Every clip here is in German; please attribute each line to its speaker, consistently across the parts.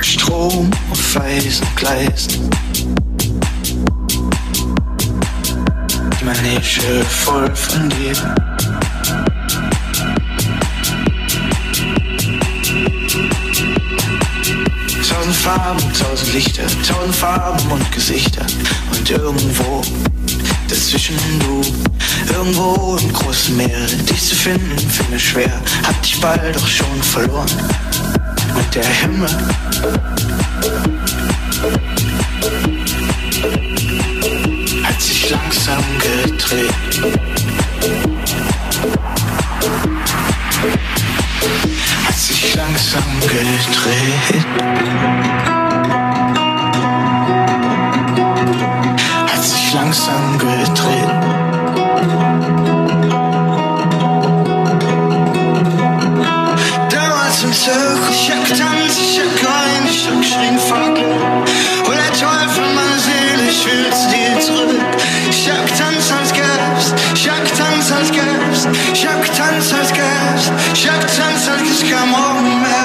Speaker 1: Strom auf Felsen gleist. Die Manege voll von dir. Tausend Farben, tausend Lichter, tausend Farben und Gesichter. Und irgendwo dazwischen du Irgendwo im großen Meer, dich zu finden, finde ich schwer. Hab dich bald doch schon verloren. Mit der Himmel. Hat sich langsam gedreht. Hat sich langsam gedreht. Hat sich langsam gedreht. suche, ich hab getanzt, ich hab geheult, ich hab geschrien, fuck. Und der Teufel meine Seele, ich will zu dir zurück. Ich hab getanzt, als gäb's, ich hab getanzt, als gäb's Ich hab getanzt, als gäb's, ich hab getanzt, als gäb's kein Morgen mehr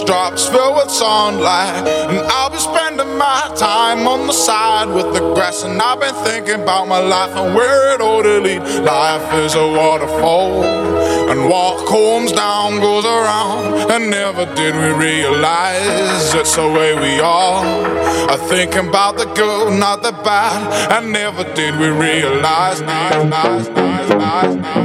Speaker 2: drops filled with sunlight. And I'll be spending my time on the side with the grass. And I've been thinking about my life and where it ought to. Life is a waterfall, and what comes down goes around. And never did we realize it's the way we are. I thinking about the good, not the bad. And never did we realize. Nice, nice, nice, nice, nice,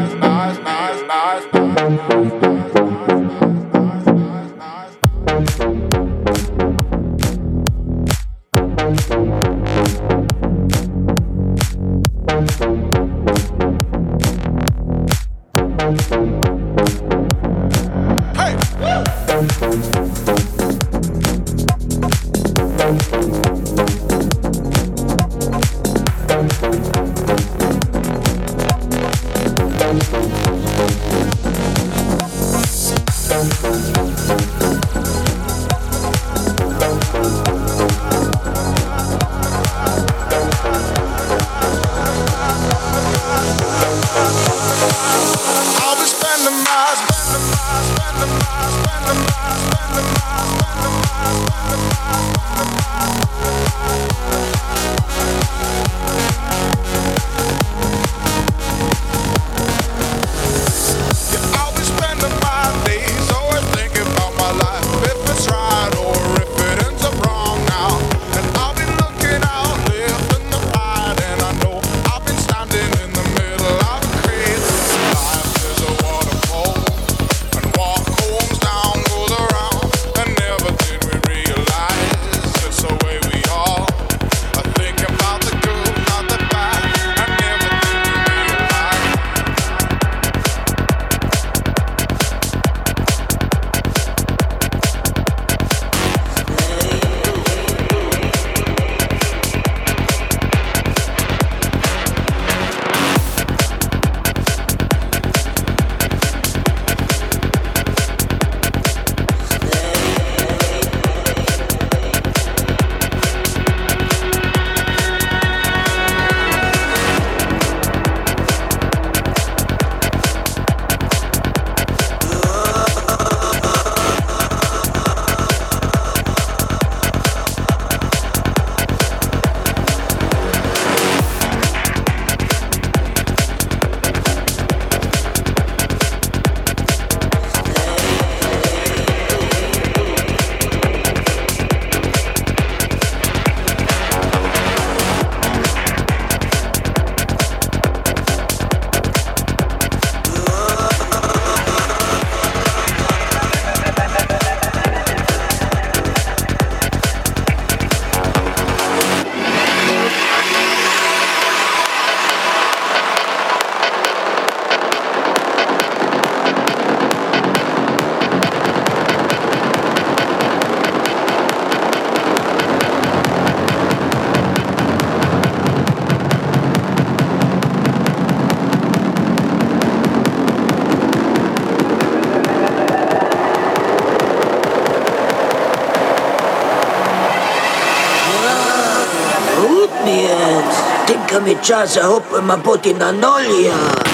Speaker 3: Kamikaze hop ma potina nolja.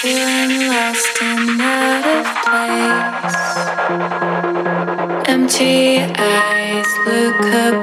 Speaker 4: feeling lost and out of place. Empty eyes look
Speaker 5: up.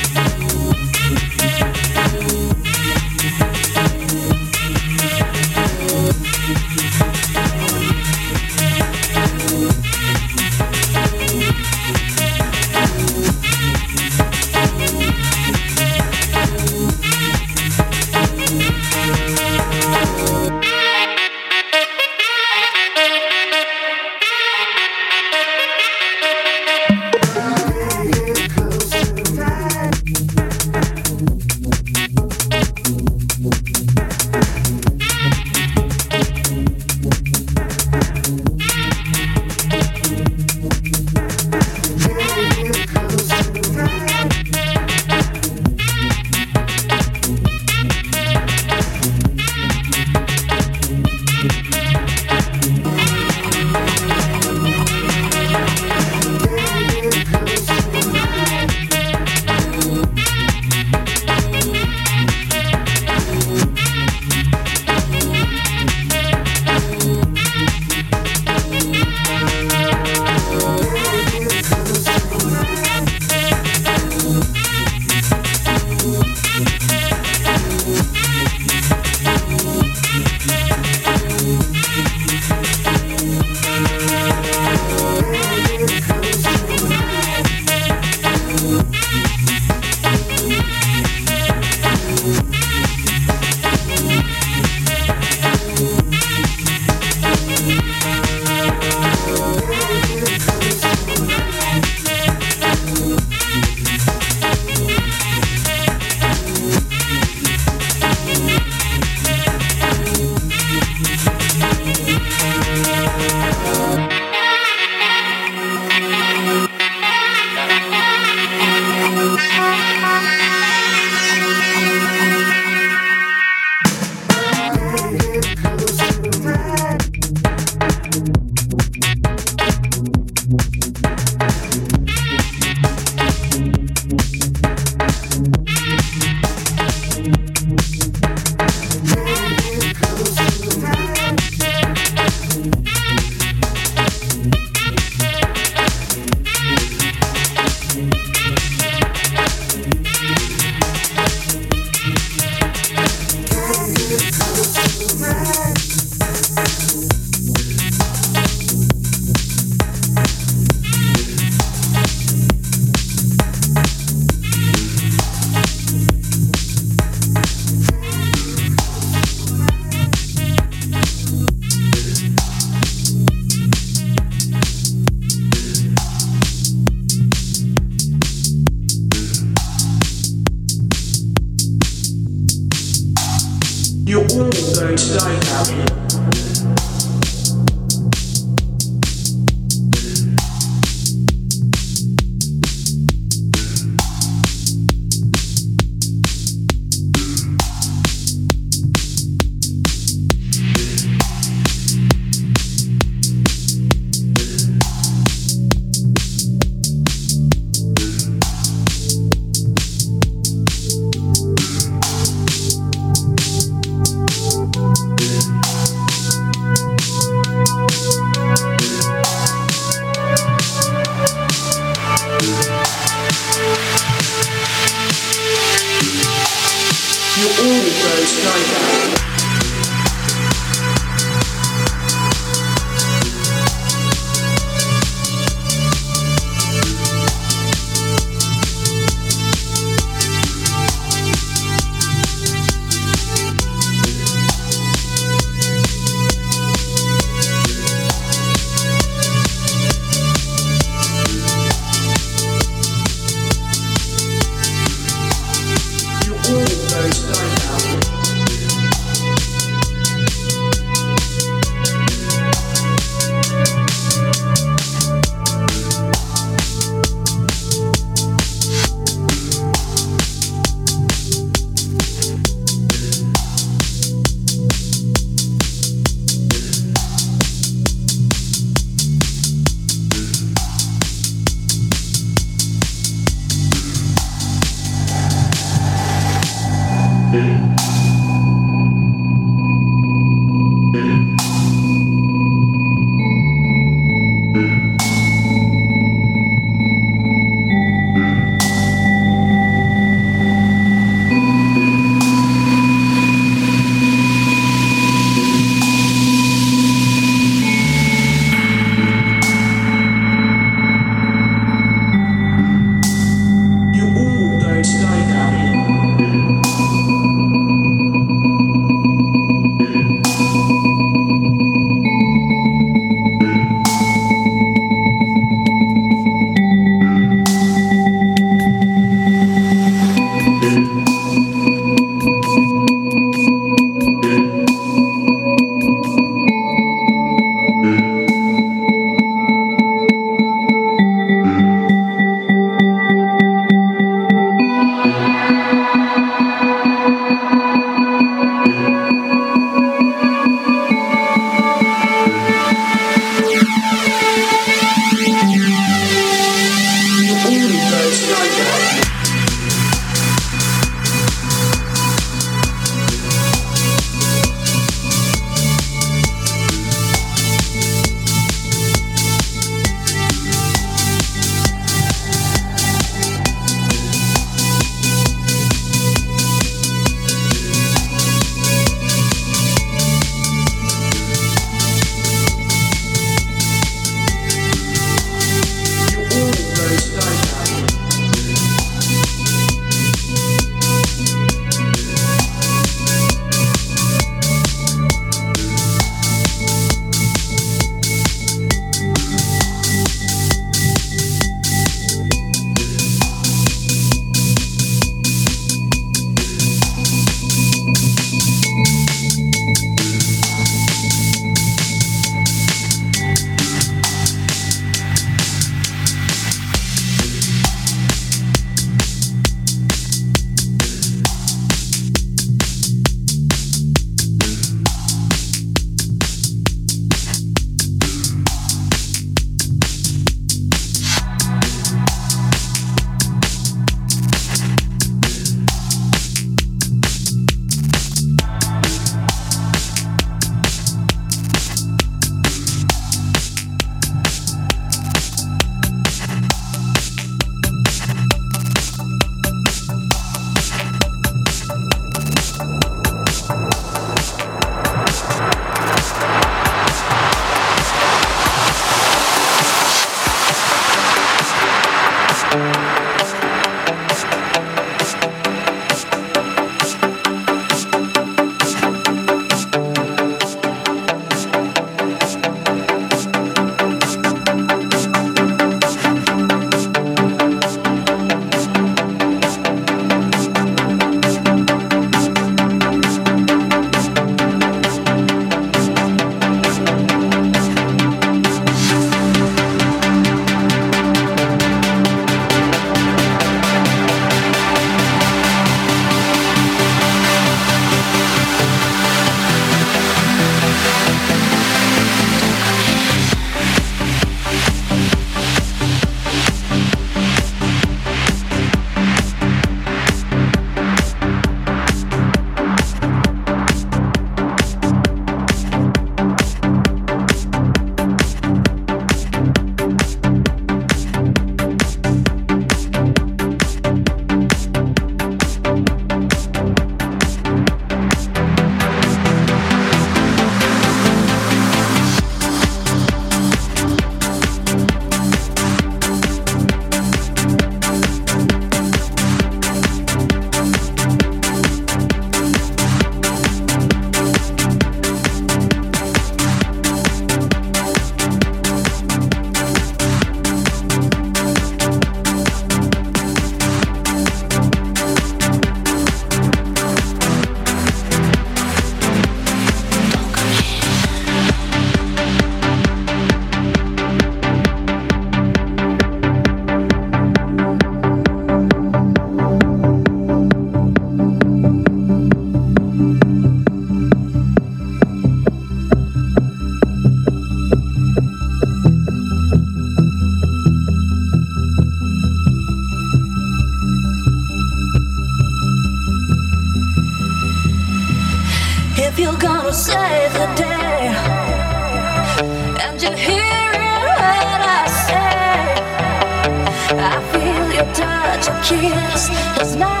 Speaker 5: Kiss. Is not